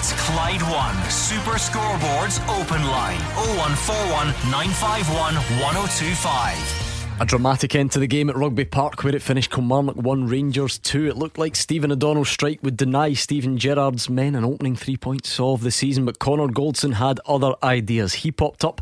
It's Clyde One Super Scoreboards Open Line 0141 951 1025. A dramatic end to the game at Rugby Park where it finished Kilmarnock 1 Rangers 2. It looked like Stephen O'Donnell's strike would deny Steven Gerrard's men an opening three points of the season, but Connor Goldson had other ideas. He popped up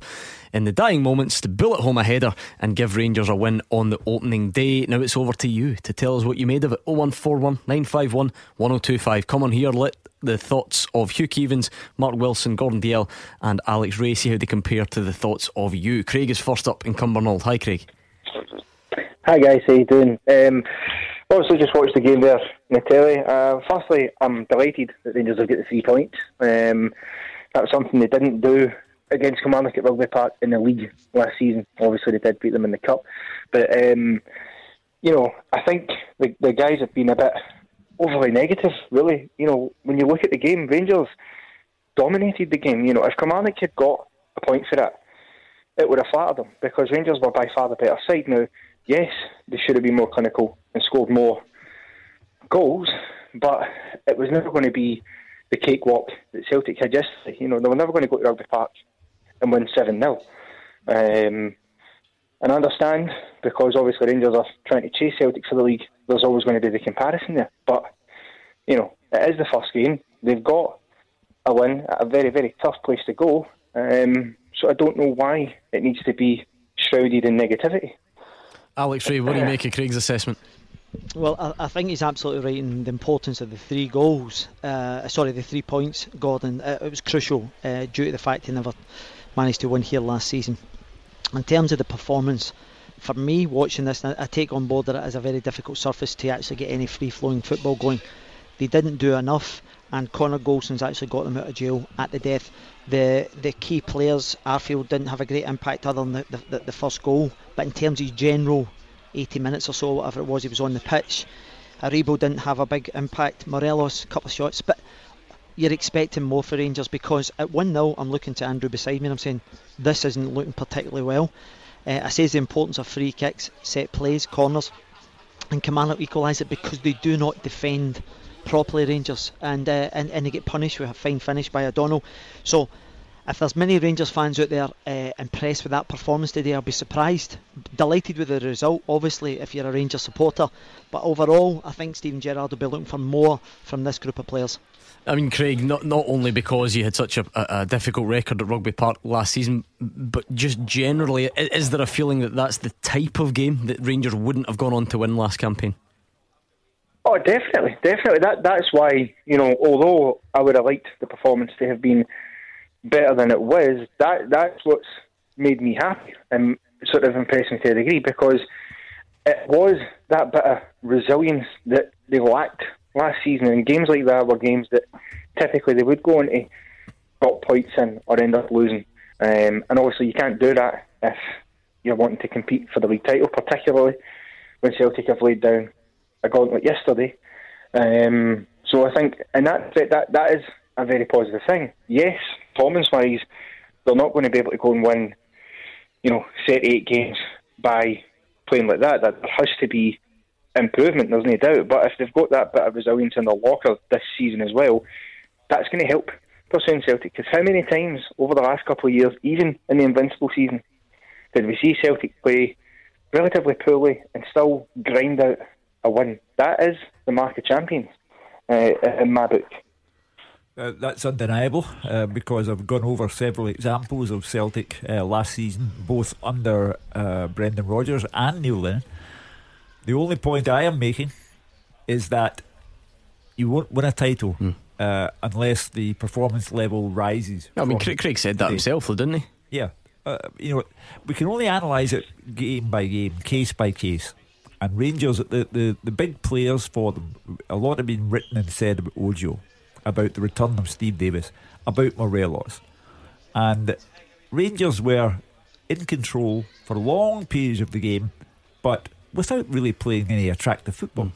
in the dying moments to bullet home a header and give Rangers a win on the opening day. Now it's over to you to tell us what you made of it. 0141 951 1025. Come on here, let the thoughts of Hugh Keevins, Mark Wilson, Gordon Dalziel, and Alex Rae see how they compare to the thoughts of you. Craig is first up in Cumbernauld. Hi, Craig. Hi guys, how you doing? Um, obviously, just watched the game there in the telly. Uh, firstly, I'm delighted that Rangers have got the three points. Um, that was something they didn't do against Kilmarnock at Rugby Park in the league last season. Obviously, they did beat them in the cup, but um, you know, I think the the guys have been a bit overly negative. Really, you know, when you look at the game, Rangers dominated the game. You know, if Kilmarnock had got a point for it, it would have flattered them because Rangers were by far the better side. Now yes, they should have been more clinical and scored more goals, but it was never going to be the cakewalk that Celtic had yesterday. You know, they were never going to go to Rugby Park and win 7 0. Um, and I understand because obviously Rangers are trying to chase Celtic for the league, there's always going to be the comparison there. But, you know, it is the first game. They've got a win at a very, very tough place to go. Um, so I don't know why it needs to be shrouded in negativity. Alex Rae, what do you make of Craig's assessment? Well, I, I, think he's absolutely right in the importance of the three goals. Uh, sorry, the three points, Gordon. Uh, it was crucial uh, due to the fact he never managed to win here last season. In terms of the performance, for me, watching this, I take on board that it is a very difficult surface to actually get any free flowing football going. They didn't do enough, and Connor Goldson's actually got them out of jail at the death. The the key players, Arfield didn't have a great impact other than the, the, the first goal, but in terms of general 80 minutes or so, whatever it was, he was on the pitch. Aribo didn't have a big impact. Morelos, a couple of shots, but you're expecting more for Rangers because at 1 0, I'm looking to Andrew beside me and I'm saying this isn't looking particularly well. Uh, I say the importance of free kicks, set plays, corners, and Kilmarnock equalise it because they do not defend properly, Rangers, and, uh, and and they get punished with a fine finish by O'Donnell. So if there's many Rangers fans out there uh, impressed with that performance today, I'll be surprised. Delighted with the result, obviously, if you're a Rangers supporter. But overall, I think Steven Gerrard will be looking for more from this group of players. I mean, Craig, not not only because you had such a, a, a, difficult record at Rugby Park last season, but just generally, is there a feeling that that's the type of game that Rangers wouldn't have gone on to win last campaign? Oh, definitely, definitely. That that's why you know, although I would have liked the performance to have been better than it was, that that's what's made me happy and sort of impressed me to a degree because it was that bit of resilience that they lacked last season. And games like that were games that typically they would go into got points in or end up losing. Um, and obviously, you can't do that if you're wanting to compete for the league title, particularly when Celtic have laid down a gauntlet yesterday. Um, so I think, and that that that is a very positive thing. Yes, performance wise, they're not going to be able to go and win, you know, set eight games by playing like that. That there has to be improvement, there's no doubt. But if they've got that bit of resilience in the locker this season as well, that's going to help Pursuing Celtic. Because how many times over the last couple of years, even in the Invincible season, did we see Celtic play relatively poorly and still grind out a win? That is the mark of champions uh, in my book. Uh, that's undeniable uh, because I've gone over several examples of Celtic uh, last season, both under uh, Brendan Rodgers and Neil Lennon. The only point I am making is that you won't win a title mm. unless the performance level rises. I mean, Craig, said that today. himself, though, didn't he? Yeah. Uh, you know, we can only analyse it game by game, case by case. And Rangers, the, the, the big players for them, a lot have been written and said about Ojo about the return of Steve Davis, about Morelos. And Rangers were in control for long periods of the game, but without really playing any attractive football.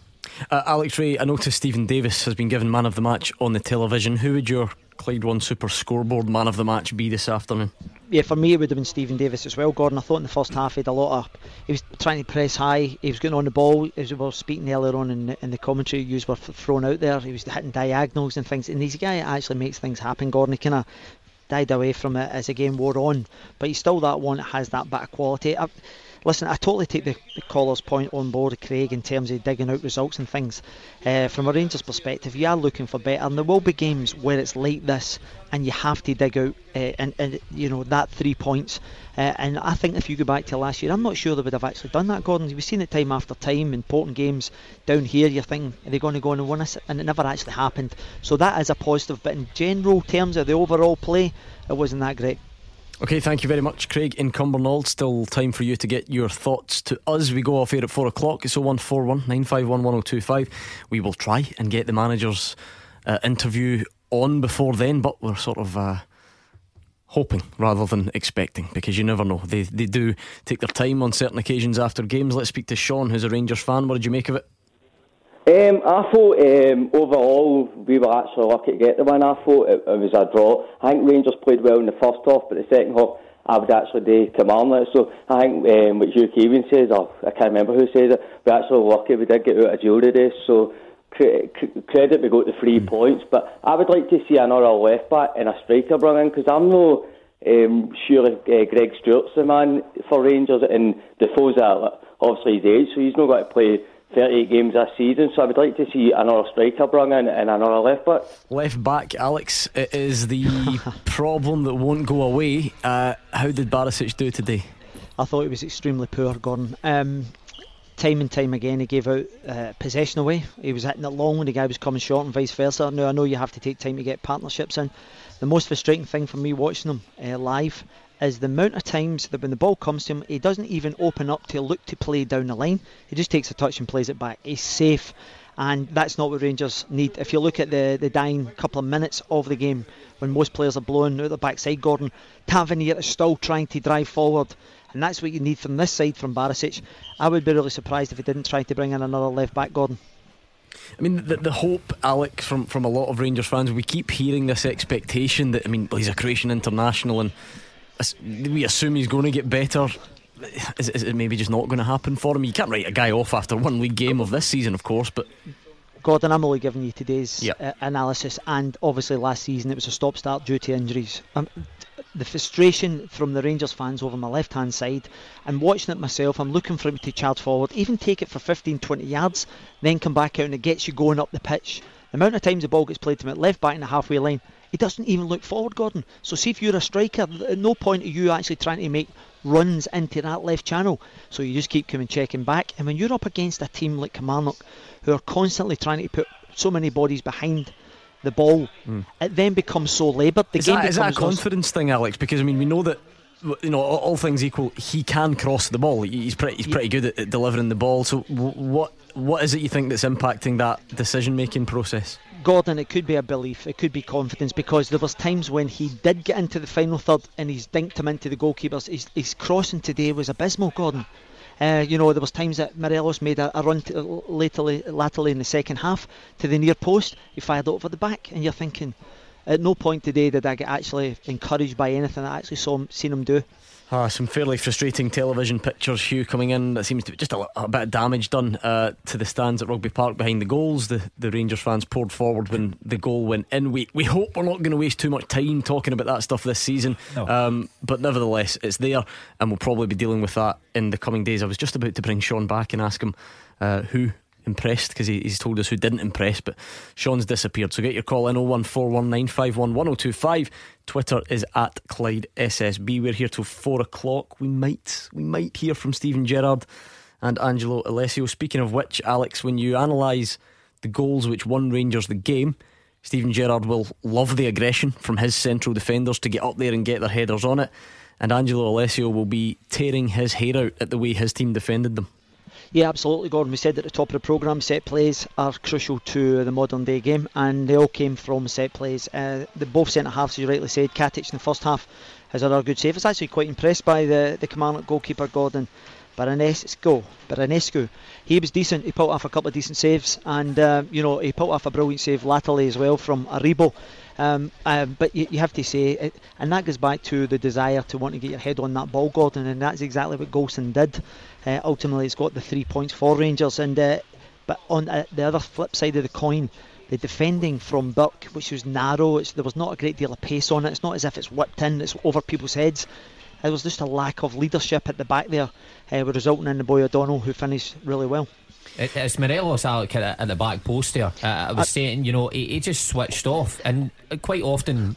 Uh, Alex Rae, I noticed Steven Davis has been given man of the match on the television. Who would your Clyde One Super Scoreboard man of the match be this afternoon? Yeah, for me it would have been Steven Davis as well. Gordon, I thought in the first half he had a lot of. He was trying to press high. He was getting on the ball. As we were speaking earlier on in, in the commentary, you were thrown out there. He was hitting diagonals and things. And a guy actually makes things happen. Gordon, he kind of died away from it as the game wore on, but he's still that one that has that bit of quality. I, listen, I totally take the, the caller's point on board, Craig, in terms of digging out results and things. Uh, from a Rangers perspective, you are looking for better, and there will be games where it's like this, and you have to dig out uh, and, and you know that three points. Uh, and I think if you go back to last year, I'm not sure they would have actually done that, Gordon. We've seen it time after time, important games down here. You're thinking, are they going to go on and win us? And it never actually happened. So that is a positive. But in general terms of the overall play, it wasn't that great. Okay, thank you very much, Craig in Cumbernauld. Still time for you to get your thoughts to us. We go off here at 4 o'clock. It's 0141 951 1025. We will try and get the manager's uh, interview on before then, but we're sort of uh, hoping rather than expecting because you never know. They, they do take their time on certain occasions after games. Let's speak to Sean, who's a Rangers fan. What did you make of it? Um, I thought um, overall we were actually lucky to get the win. I thought it, it, was a draw. I think Rangers played well in the first half, but the second half I would actually do command So I think um, what Hugh Keevan says, or I can't remember who says it, we're actually lucky we did get out of jail today. So credit we got the three mm. points, but I would like to see another left back and a striker brought in because I'm no um, sure if uh, Greg Stewart's the man for Rangers and Defoe's at obviously his age, so he's not got to play 38 games this season, so I would like to see another striker brought in and another left back. Left back, Alex, it is the problem that won't go away. Uh, how did Barisic do today? I thought he was extremely poor, Gordon. Um, time and time again, he gave out uh, possession away. He was hitting it long when the guy was coming short, and vice versa. Now, I know you have to take time to get partnerships in. The most frustrating thing for me watching him uh, live is the amount of times that when the ball comes to him, he doesn't even open up to look to play down the line. He just takes a touch and plays it back. He's safe, and that's not what Rangers need. If you look at the, the dying couple of minutes of the game, when most players are blowing out the backside, Gordon, Tavernier is still trying to drive forward. And that's what you need from this side from Barisic. I would be really surprised if he didn't try to bring in another left back, Gordon. I mean, the, the hope, Alec, from, from a lot of Rangers fans, we keep hearing this expectation that, I mean, he's a Croatian international and we assume he's going to get better. Is, is it maybe just not going to happen for him? You can't write a guy off after one league game of this season, of course, but. Gordon, I'm only giving you today's yep. uh, analysis, and obviously last season it was a stop start due to injuries. Um, the frustration from the Rangers fans over my left hand side and watching it myself, I'm looking for him to charge forward, even take it for 15 20 yards, then come back out and it gets you going up the pitch. The amount of times the ball gets played to him at left back in the halfway line, he doesn't even look forward, Gordon. So see if you're a striker, at no point are you actually trying to make runs into that left channel. So you just keep coming checking back. And when you're up against a team like Kilmarnock, who are constantly trying to put so many bodies behind the ball, mm. it then becomes so laboured. The is game that, is that a confidence thing, Alex? Because I mean, we know that you know, all, things equal, he can cross the ball. He's pretty, he's pretty good at, at delivering the ball. So, what, what is it you think that's impacting that decision making process? Gordon, it could be a belief, it could be confidence, because there was times when he did get into the final third and he's dinked him into the goalkeepers. His, his crossing today was abysmal, Gordon. Uh, you know, there was times that Morelos made a, a run to, in the second half to the near post. He fired over the back, and you're thinking, at no point today did I get actually encouraged by anything I actually saw him, seen him do. Ah, some fairly frustrating television pictures, Hugh, coming in. That seems to be just a, a bit of damage done uh, to the stands at Rugby Park behind the goals. The, the Rangers fans poured forward when the goal went in. We, we hope we're not going to waste too much time talking about that stuff this season. No. Um, but nevertheless, it's there, and we'll probably be dealing with that in the coming days. I was just about to bring Sean back and ask him uh, who impressed because he, he's told us who didn't impress, but Sean's disappeared. So get your call in 01419511025. Twitter is at Clyde SSB. We're here till four o'clock. We might we might hear from Steven Gerrard and Angelo Alessio. Speaking of which, Alex, when you analyse the goals which won Rangers the game, Steven Gerrard will love the aggression from his central defenders to get up there and get their headers on it. And Angelo Alessio will be tearing his hair out at the way his team defended them. Yeah, absolutely, Gordon. We said at the top of the programme, set plays are crucial to the modern day game, and they all came from set plays. Uh, the both centre halves, as you rightly said, Katic in the first half has had a good save. I was actually quite impressed by the the Kilmarnock goalkeeper Gordon. Baranesco, Baranescu, he was decent. He pulled off a couple of decent saves, and uh, you know he pulled off a brilliant save latterly as well from Aribo. Um, uh, but you, you, have to say, it, and that goes back to the desire to want to get your head on that ball, Gordon, and that's exactly what Goldson did. Uh, ultimately, it's got the three points for Rangers, and uh, but on uh, the other flip side of the coin, the defending from Burke, which was narrow, there was not a great deal of pace on it. It's not as if it's whipped in, it's over people's heads. There was just a lack of leadership at the back there, uh, resulting in the boy O'Donnell, who finished really well. it's Morelos Alec at, the back post there. Uh, I was uh, saying, you know, he, he, just switched off, and quite often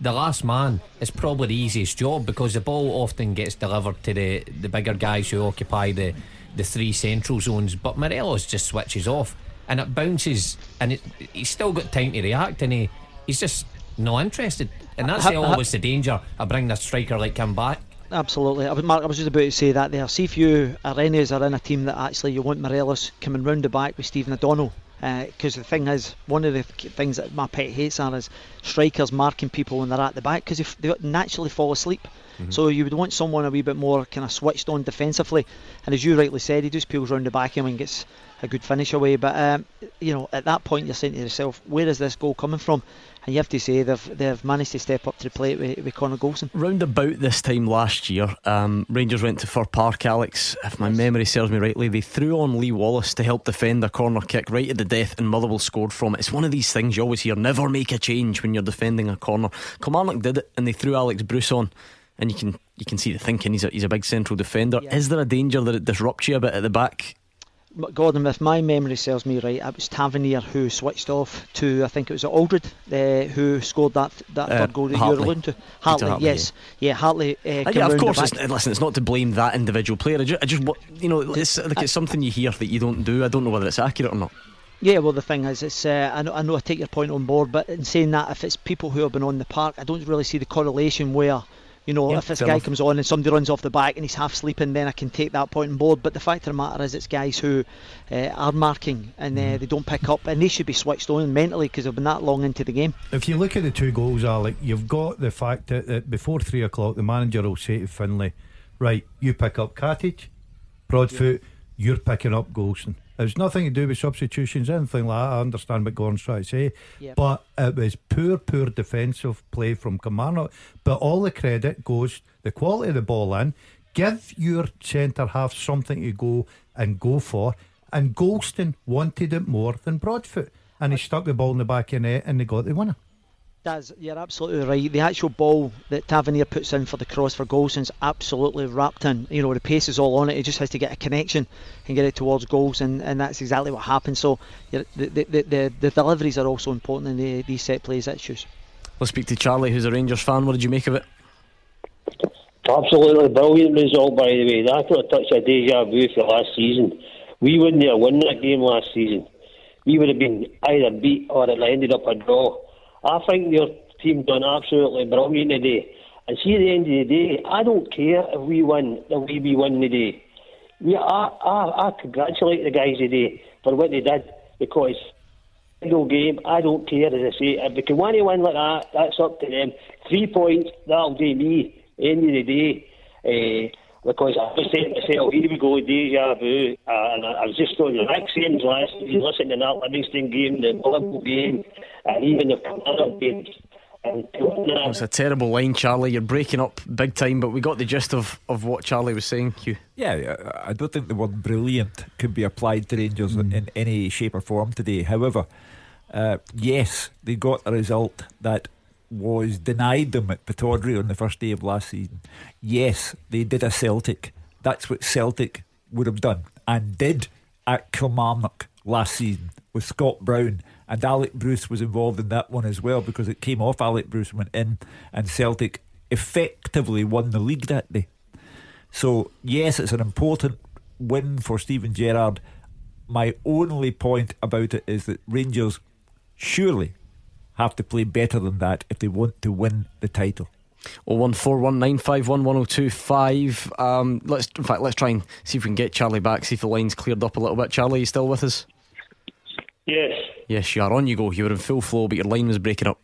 the last man is probably the easiest job because the ball often gets delivered to the, the bigger guys who occupy the, the three central zones. But Morelos just switches off, and it bounces, and it, he's still got time to react, and he, he's just not interested. And that's ha, always ha, the danger of bringing a striker like him back. Absolutely. I was, Mark, I was just about to say that there. See if you Arenas are in a team that actually you want Morelos coming round the back with Stephen O'Donnell. Because uh, the thing is, one of the things that my pet hates are is strikers marking people when they're at the back because they naturally fall asleep. Mm-hmm. So you would want someone a wee bit more kind of switched on defensively. And as you rightly said, he just peels round the back him and gets a good finish away. But um, you know, at that point, you're saying to yourself, where is this goal coming from? And you have to say they've they've managed to step up to the plate with, with Connor Goldson. Round about this time last year, um, Rangers went to Fir Park. Alex, if my memory serves me rightly, they threw on Lee Wallace to help defend a corner kick right at the death, and Motherwell scored from it. It's one of these things you always hear: never make a change when you're defending a corner. Kilmarnock did it, and they threw Alex Bruce on. And you can you can see the thinking. He's a he's a big central defender. Yeah. Is there a danger that it disrupts you a bit at the back Gordon, if my memory serves me right, it was Tavernier who switched off to I think it was Aldred uh, who scored that that uh, third goal that Hartley. you're alluding to. Hartley, Hartley yes, yeah, yeah Hartley. Uh, yeah, of course. It's, listen, it's not to blame that individual player. I just, I just you know, it's like it's something you hear that you don't do. I don't know whether it's accurate or not. Yeah, well, the thing is, it's uh, I, know, I know I take your point on board, but in saying that, if it's people who have been on the park, I don't really see the correlation where you know, if this guy enough. comes on and somebody runs off the back and he's half sleeping, then I can take that point on board. But the fact of the matter is, it's guys who uh, are marking and uh, mm. they don't pick up, and they should be switched on mentally because they've been that long into the game. If you look at the two goals, Alec, you've got the fact that, that before three o'clock, the manager will say to Findlay, "Right, you pick up Katic, Broadfoot, yeah. you're picking up Goldson." It's nothing to do with substitutions, anything like that. I understand what Gordon's trying to say. Yep. But it was poor, poor defensive play from Kamano. But all the credit goes the quality of the ball in. Give your centre half something to go and go for. And Goldson wanted it more than Broadfoot. And he stuck the ball in the back of the net and they got the winner. Does you're absolutely right. The actual ball that Tavernier puts in for the cross for Goldson's absolutely wrapped in. You know the pace is all on it. He just has to get a connection and get it towards goals, and, and that's exactly what happened. So the, the, the, the, the deliveries are also important in the, these set plays issues. Let's speak to Charlie, who's a Rangers fan. What did you make of it? Absolutely brilliant result, by the way. That's not a touch of deja vu for last season. We wouldn't have won that game last season. We would have been either beat or it ended up a draw. I think your team done absolutely brilliant today. And see, at the end of the day, I don't care if we win the way we win today. We, I, I, I congratulate the guys today for what they did because single game, I don't care, as I say. If they can win win like that, that's up to them. Three points, that'll do me, end of the day. Uh, because I was saying to myself, here we go, deja vu. Uh, and I, I was just going, the next games last season, listening to that Livingston game, the Liverpool game, and even the other games. It's a terrible line, Charlie. You're breaking up big time, but we got the gist of, of what Charlie was saying. Hugh. Yeah, I don't think the word brilliant could be applied to Rangers mm. in any shape or form today. However, uh, yes, they got a result that was denied them at Pittodrie on the first day of last season. Yes, they did a Celtic. That's what Celtic would have done and did at Kilmarnock last season with Scott Brown. And Alec Bruce was involved in that one as well because it came off Alec Bruce went in and Celtic effectively won the league that day. So, yes, it's an important win for Steven Gerrard. My only point about it is that Rangers surely have to play better than that if they want to win the title. Oh one four one nine five one one zero oh two five. Um, let's in fact let's try and see if we can get Charlie back. See if the line's cleared up a little bit. Charlie, you still with us? Yes. Yes, you are. On you go. You were in full flow, but your line was breaking up.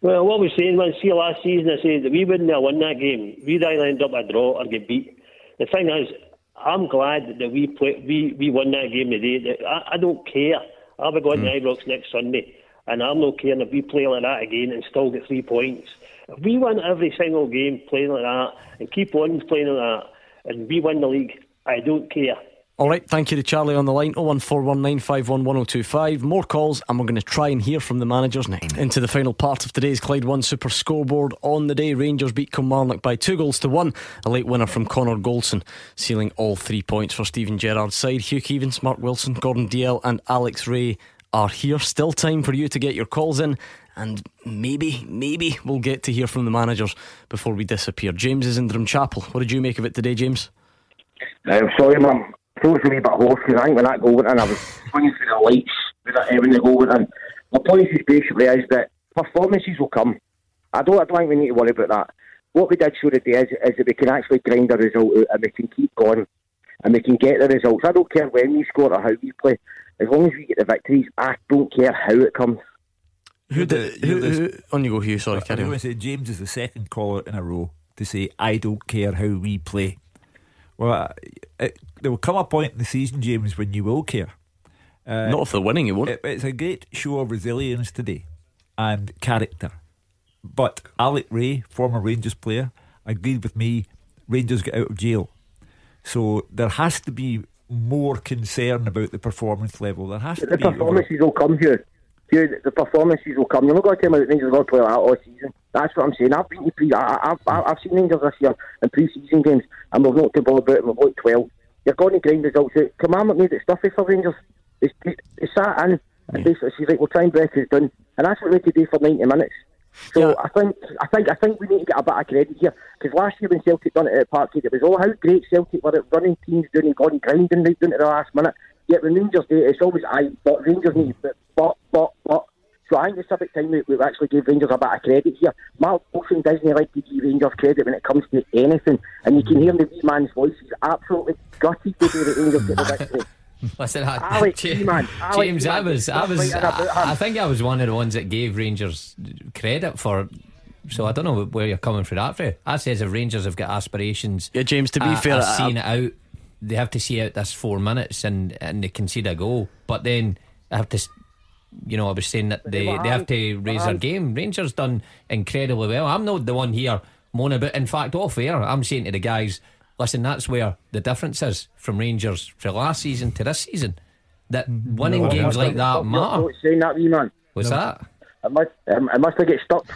Well, what we saying, man, see last season, I said that we wouldn't have won that game. We'd either end up a draw or get beat. the thing is, I'm glad that we play, we we won that game today. I, I don't care. I'll be going mm. to Ibrox next Sunday, and I'm not caring if we play like that again and still get three points. If we win every single game playing like that and keep on playing like that, and we win the league, I don't care. All right, thank you to Charlie on the line. 01419511025. More calls, and we're going to try and hear from the managers next. Into the final part of today's Clyde One Super Scoreboard. On the day, Rangers beat Kilmarnock by two goals to one. A late winner from Connor Goldson, sealing all three points for Steven Gerrard's side. Hugh Keevins, Mark Wilson, Gordon Dalziel, and Alex Rae are here. Still time for you to get your calls in, and maybe, maybe we'll get to hear from the managers before we disappear. James is in Drumchapel. What did you make of it today, James? I'm uh, sorry, mum throws a wee bit hoarse because I think when that goal went in, I was swinging through the lights when, it, when the goal went in. My point is basically is that performances will come. I don't, I don't think we need to worry about that. What we did show today is, is that we can actually grind a result out and we can keep going and we can get the results. I don't care when we score or how we play. As long as we get the victories, I don't care how it comes. Who did? Who, who, who, on you go, Hugh. Sorry, carry on. Say James is the second caller in a row to say I don't care how we play. Well, it, there will come a point in the season, James, when you will care. Uh, Not if they're winning, you won't. It, it's a great show of resilience today and character. But Alec Rae, former Rangers player, agreed with me. Rangers get out of jail, so there has to be more concern about the performance level. There has to be. The performances over... will come here. The performances will come. You're not going to tell me that Rangers are going to play like that all season. That's what I'm saying. I've been to pre. I, have I've seen Rangers this year in pre-season games, and we've not to ball about. We've got twelve. You're going to grind results out. Commandment made it stuffy for Rangers. It's, it's, it's sat in and basically she's like, "We'll try and break it done," and that's what we could do for ninety minutes. So yeah. I think I think I think we need to get a bit of credit here because last year when Celtic done it at Parkhead, it was all how great Celtic were at running teams and going grinding right down to the last minute. Yet when Rangers do it, it's always I. But Rangers need but but but but so I think it's about time we, we actually give Rangers a bit of credit here. Mark Wilson doesn't like to give Rangers credit when it comes to anything, and you can hear the wee man's voice. He's absolutely gutted to do the Rangers get the victory. Listen, I, Alex James, man, James I was, I was, I, I, think I was one of the ones that gave Rangers credit for. So I don't know where you're coming from that for. I says if Rangers have got aspirations, yeah, James. To be uh, fair, seeing it out, they have to see out this four minutes and and they concede a goal, but then I have to you know, I was saying that they, they have to raise their game. Rangers done incredibly well. I'm not the one here moaning about. In fact, off air, I'm saying to the guys, listen, that's where the difference is from Rangers from last season to this season. That mm-hmm. winning no, games like that matter. Saying that, wee man. What's no. that? I must, um, I must have get stuck.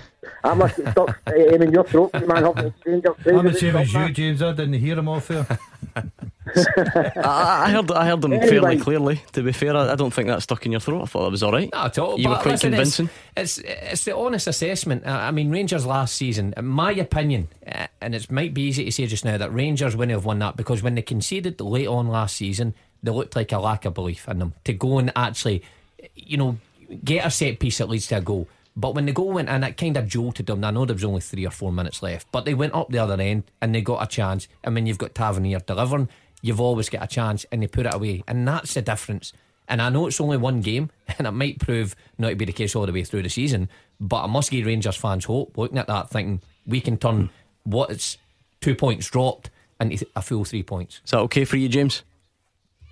I must get stuck uh, in your throat, man. I'm the same as you, James. I didn't hear him off there. I, I, heard I heard them anyway. fairly clearly. To be fair, I, I, don't think that stuck in your throat. I thought that was all right. Not at all. You were quite listen, convincing. It's, it's, it's the honest assessment. I mean, Rangers last season, in my opinion, uh, and it might be easy to say just now that Rangers wouldn't have won that because when they conceded late on last season, they looked like a lack of belief in them to go and actually, you know, get a set piece that leads to a goal. But when the goal went in, it kind of jolted them. I know there was only three or four minutes left, but they went up the other end and they got a chance. And when you've got Tavernier delivering, you've always got a chance and they put it away. And that's the difference. And I know it's only one game and it might prove not to be the case all the way through the season, but I must give Rangers fans hope looking at that, thinking we can turn what's two points dropped into a full three points. Is that okay for you, James?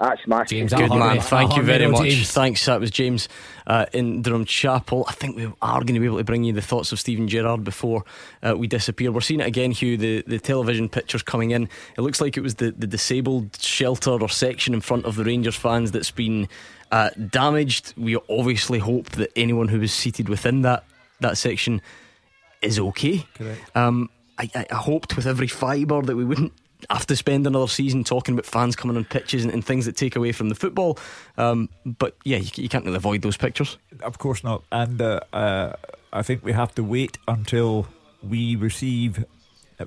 That's smashing. James, good man. Thank you very much. James. Thanks. That was James uh, in Drumchapel. I think we are going to be able to bring you the thoughts of Steven Gerrard before uh, we disappear. We're seeing it again, Hugh. The, the television pictures coming in. It looks like it was the, the disabled shelter or section in front of the Rangers fans that's been uh, damaged. We obviously hope that anyone who was seated within that that section is okay. Correct. Um, I, I, hoped with every fibre that we wouldn't have to spend another season talking about fans coming on pitches and, and things that take away from the football. Um, but yeah, you, you, can't really avoid those pictures. Of course not. And uh, uh, I think we have to wait until we receive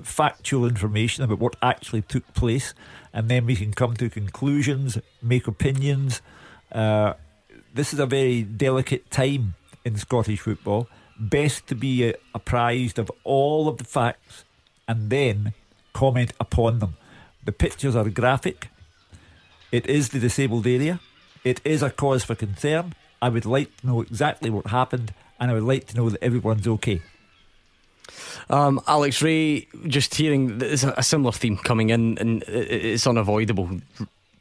factual information about what actually took place, and then we can come to conclusions, make opinions. Uh, this is a very delicate time in Scottish football. Best to be uh, apprised of all of the facts and then comment upon them. The pictures are graphic. It is the disabled area. It is a cause for concern. I would like to know exactly what happened, and I would like to know that everyone's okay. Um, Alex Rae, just hearing there's a similar theme coming in, and it's unavoidable.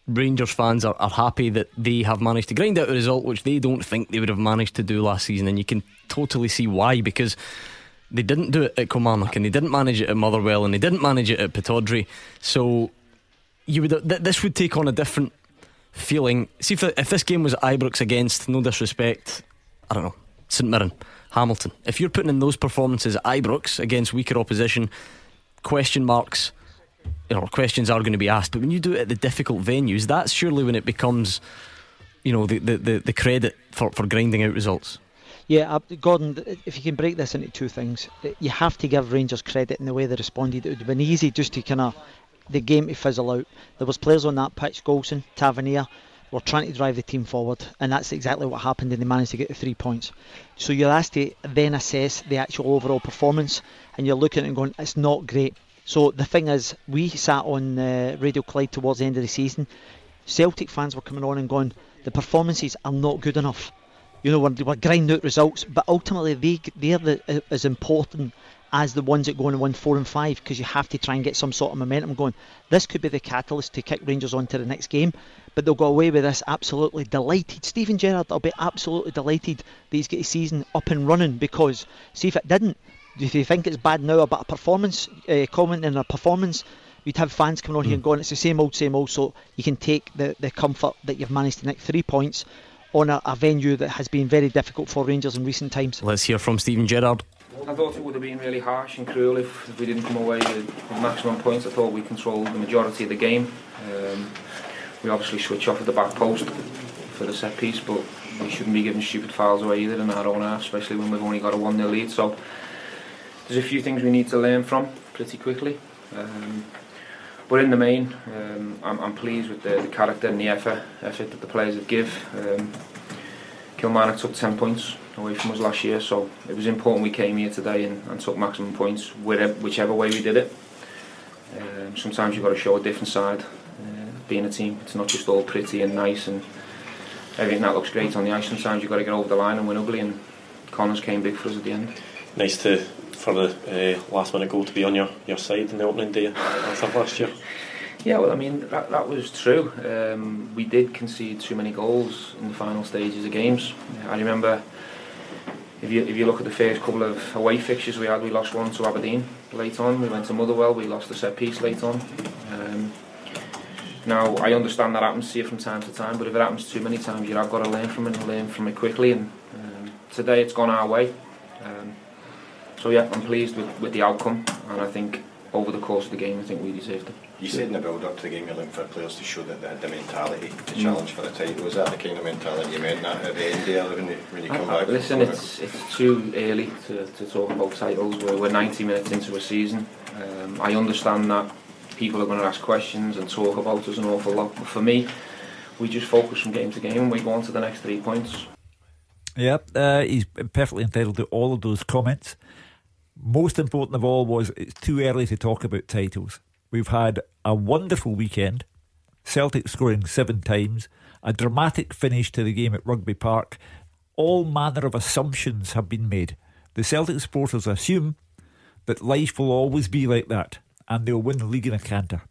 Rangers fans are, are happy that they have managed to grind out a result which they don't think they would have managed to do last season, and you can totally see why because they didn't do it at Kilmarnock and they didn't manage it at Motherwell and they didn't manage it at Pittodrie. So you would th- this would take on a different feeling. See if if this game was Ibrox against no disrespect, I don't know St Mirren, Hamilton. If you're putting in those performances at Ibrox against weaker opposition, question marks you know, questions are going to be asked. But when you do it at the difficult venues, that's surely when it becomes, you know, the, the, the, credit for, for grinding out results. Yeah, Gordon, if you can break this into two things, uh, you have to give Rangers credit in the way they responded. It would have been easy just to kind of the game to fizzle out. There was players on that pitch, Goldson, Tavernier, were trying to drive the team forward, and that's exactly what happened, and they managed to get the three points. So you're asked to then assess the actual overall performance, and you're looking and going, it's not great. So the thing is, we sat on uh, Radio Clyde towards the end of the season. Celtic fans were coming on and going, the performances are not good enough. You know, we're, we're grinding out results, but ultimately they they're the, as important as the ones that go on and win four and five because you have to try and get some sort of momentum going. This could be the catalyst to kick Rangers on to the next game, but they'll go away with this absolutely delighted. Steven Gerrard will be absolutely delighted that he's got his season up and running because see if it didn't, if you think it's bad now about a performance, uh, commenting a performance, you'd have fans coming on mm. here and hmm. going, it's the same old, same old. So you can take the, the comfort that you've managed to nick three points on a, a venue that has been very difficult for Rangers in recent times. Let's hear from Steven Gerrard. I thought it would have been really harsh and cruel if, if we didn't come away with, with, maximum points. I thought we controlled the majority of the game. Um, we obviously switch off at the back post for the set piece, but we shouldn't be giving stupid fouls away either in our own half, especially when we've only got a 1 0 lead. So there's a few things we need to learn from pretty quickly. Um, but in the main, um, I'm, I'm, pleased with the, the, character and the effort, effort that the players have give. Um, Kilmarnock took 10 points away from us last year, so it was important we came here today and, and took maximum points, whichever way we did it. Um, sometimes you've got to show a different side. Uh, being a team, it's not just all pretty and nice and everything that looks great on the ice. Sometimes you've got to get over the line and win ugly, and Connors came big for us at the end. Nice to for the uh, last minute goal to be on your, your side in the opening day of last year? Yeah, well, I mean, that, that was true. Um, we did concede too many goals in the final stages of games. I remember, if you, if you look at the first couple of away fixtures we had, we lost one to Aberdeen late on. We went to Motherwell, we lost the set piece late on. Um, now, I understand that happens to you from time to time, but if it happens too many times, you have got to learn from it and learn from it quickly. And um, today it's gone our way. Um, so yeah, I'm pleased with, with the outcome, and I think over the course of the game, I think we deserved it. You said in the build up to the game you're looking for players to show that they had the mentality to mm. challenge for the title. Was that the kind of mentality you meant that at the end there when you, when you come I, back? Listen, it's it's too early to, to talk about titles. We're, we're 90 minutes into a season. Um, I understand that people are going to ask questions and talk about us an awful lot, but for me, we just focus from game to game and we go on to the next three points. Yep, uh, he's perfectly entitled to all of those comments. Most important of all was it's too early to talk about titles. We've had a wonderful weekend, Celtic scoring seven times, a dramatic finish to the game at Rugby Park. All manner of assumptions have been made. The Celtic supporters assume that life will always be like that and they'll win the league in a canter.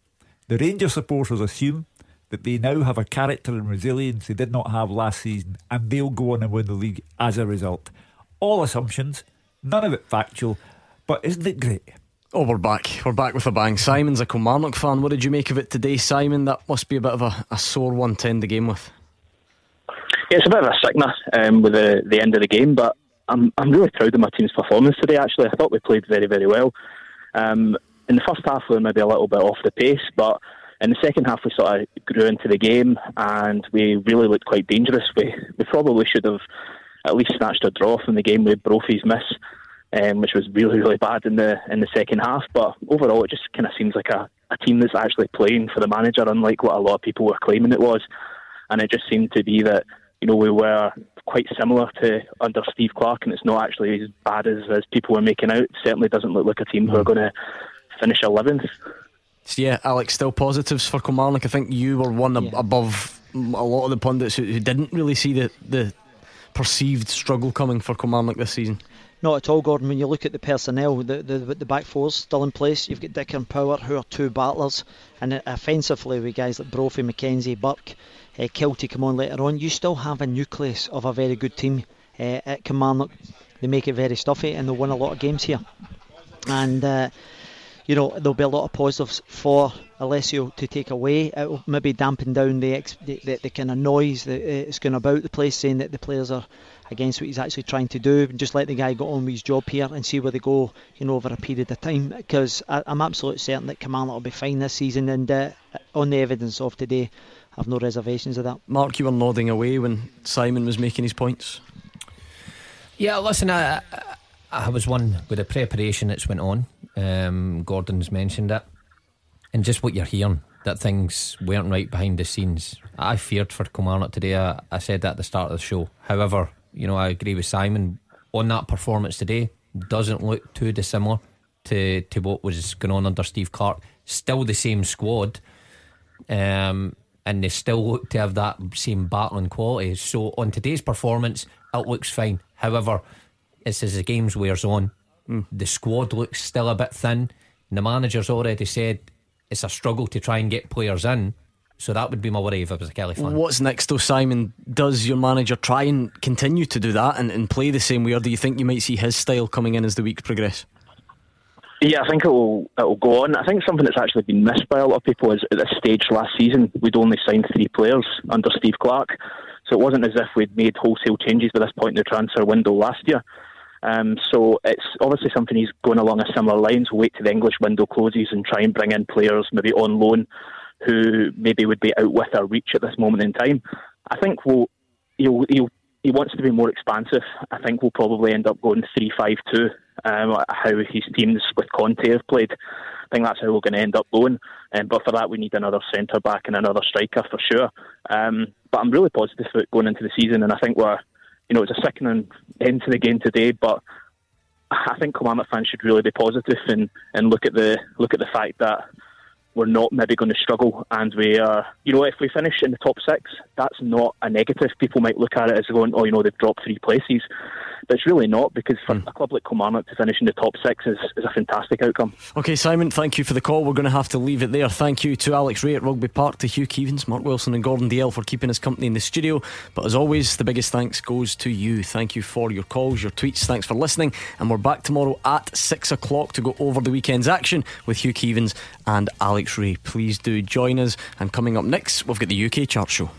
The Rangers supporters assume that they now have a character and resilience they did not have last season and they'll go on and win the league as a result. All assumptions, none of it factual, but isn't it great? Oh, we're back. We're back with a bang. Simon's a Kilmarnock fan. What did you make of it today, Simon? That must be a bit of a, a sore one to end the game with. Yeah, it's a bit of a sickener um, with the, the end of the game, but I'm, I'm really proud of my team's performance today, actually. I thought we played very, very well. Um, in the first half, we were maybe a little bit off the pace, but in the second half, we sort of grew into the game and we really looked quite dangerous. We, we probably should have at least snatched a draw from the game with Brophy's miss um, which was really really bad in the in the second half. But overall, it just kind of seems like a, a team that's actually playing for the manager, unlike what a lot of people were claiming it was. And it just seemed to be that you know we were quite similar to under Steve Clarke, and it's not actually as bad as, as people were making out. It certainly doesn't look like a team who are mm. going to finish 11th. Yeah, Alex, still positives for Kilmarnock. I think you were one yeah. above a lot of the pundits who, who didn't really see the, the perceived struggle coming for Kilmarnock this season. Not at all, Gordon. When you look at the personnel, the the, the back four's still in place. You've got Dicker and Power, who are two battlers, and offensively with guys like Brophy, McKenzie, Burke, uh, come on later on. You still have a nucleus of a very good team uh, at Kilmarnock. They make it very stuffy, and they'll win a lot of games here. And uh, you know there'll be a lot of positives for Alessio to take away. It will maybe dampen down the ex- the, the, the kind of noise that is going about the place, saying that the players are against what he's actually trying to do. And just let the guy get on with his job here and see where they go, you know, over a period of time. Because I, am absolutely certain that Kamala will be fine this season. And uh, on the evidence of today, I have no reservations of that. Mark, you were nodding away when Simon was making his points. Yeah, listen, I, I was one with the preparation that's went on. Um, Gordon's mentioned it, and just what you're hearing that things weren't right behind the scenes. I feared for Kilmarnock today. I, I said that at the start of the show. However, you know, I agree with Simon on that performance today. Doesn't look too dissimilar to to what was going on under Steve Clarke. Still the same squad, um, and they still look to have that same battling quality. So on today's performance, it looks fine. However, it's as the games wears on, mm. the squad looks still a bit thin. And the manager's already said it's a struggle to try and get players in. So that would be my worry if I was a Killie fan. What's next though, Simon? Does your manager try and continue to do that and, and play the same way, or do you think you might see his style coming in as the weeks progress? Yeah, I think it'll it'll go on. I think something that's actually been missed by a lot of people is at this stage last season we'd only signed three players under Steve Clarke, so it wasn't as if we'd made wholesale changes by this point in the transfer window last year. Um, so it's obviously something he's going along a similar lines. We'll wait till the English window closes and try and bring in players maybe on loan who maybe would be out with our reach at this moment in time. I think we'll, he'll, he'll, he wants to be more expansive. I think we'll probably end up going 3 5 2, um, how his teams with Conte have played. I think that's how we're going to end up going. Um, but for that, we need another centre back and another striker for sure. Um, but I'm really positive going into the season, and I think we're, you know, it's a sickening end to the game today, but I think Kilmarnock fans should really be positive and, and look at the look at the fact that we're not maybe going to struggle and we are, you know, if we finish in the top six, that's not a negative. People might look at it as going, oh, you know, they've dropped three places. But it's really not because for mm. a club like Kilmarnock to finish in the top six is, is a fantastic outcome. Okay, Simon, thank you for the call. We're going to have to leave it there. Thank you to Alex Rae at Rugby Park, to Hugh Keevins, Mark Wilson, and Gordon Dalziel for keeping us company in the studio. But as always, the biggest thanks goes to you. Thank you for your calls, your tweets. Thanks for listening. And we're back tomorrow at six o'clock to go over the weekend's action with Hugh Keevins and Alex Rae. Please do join us. And coming up next, we've got the UK Chart Show.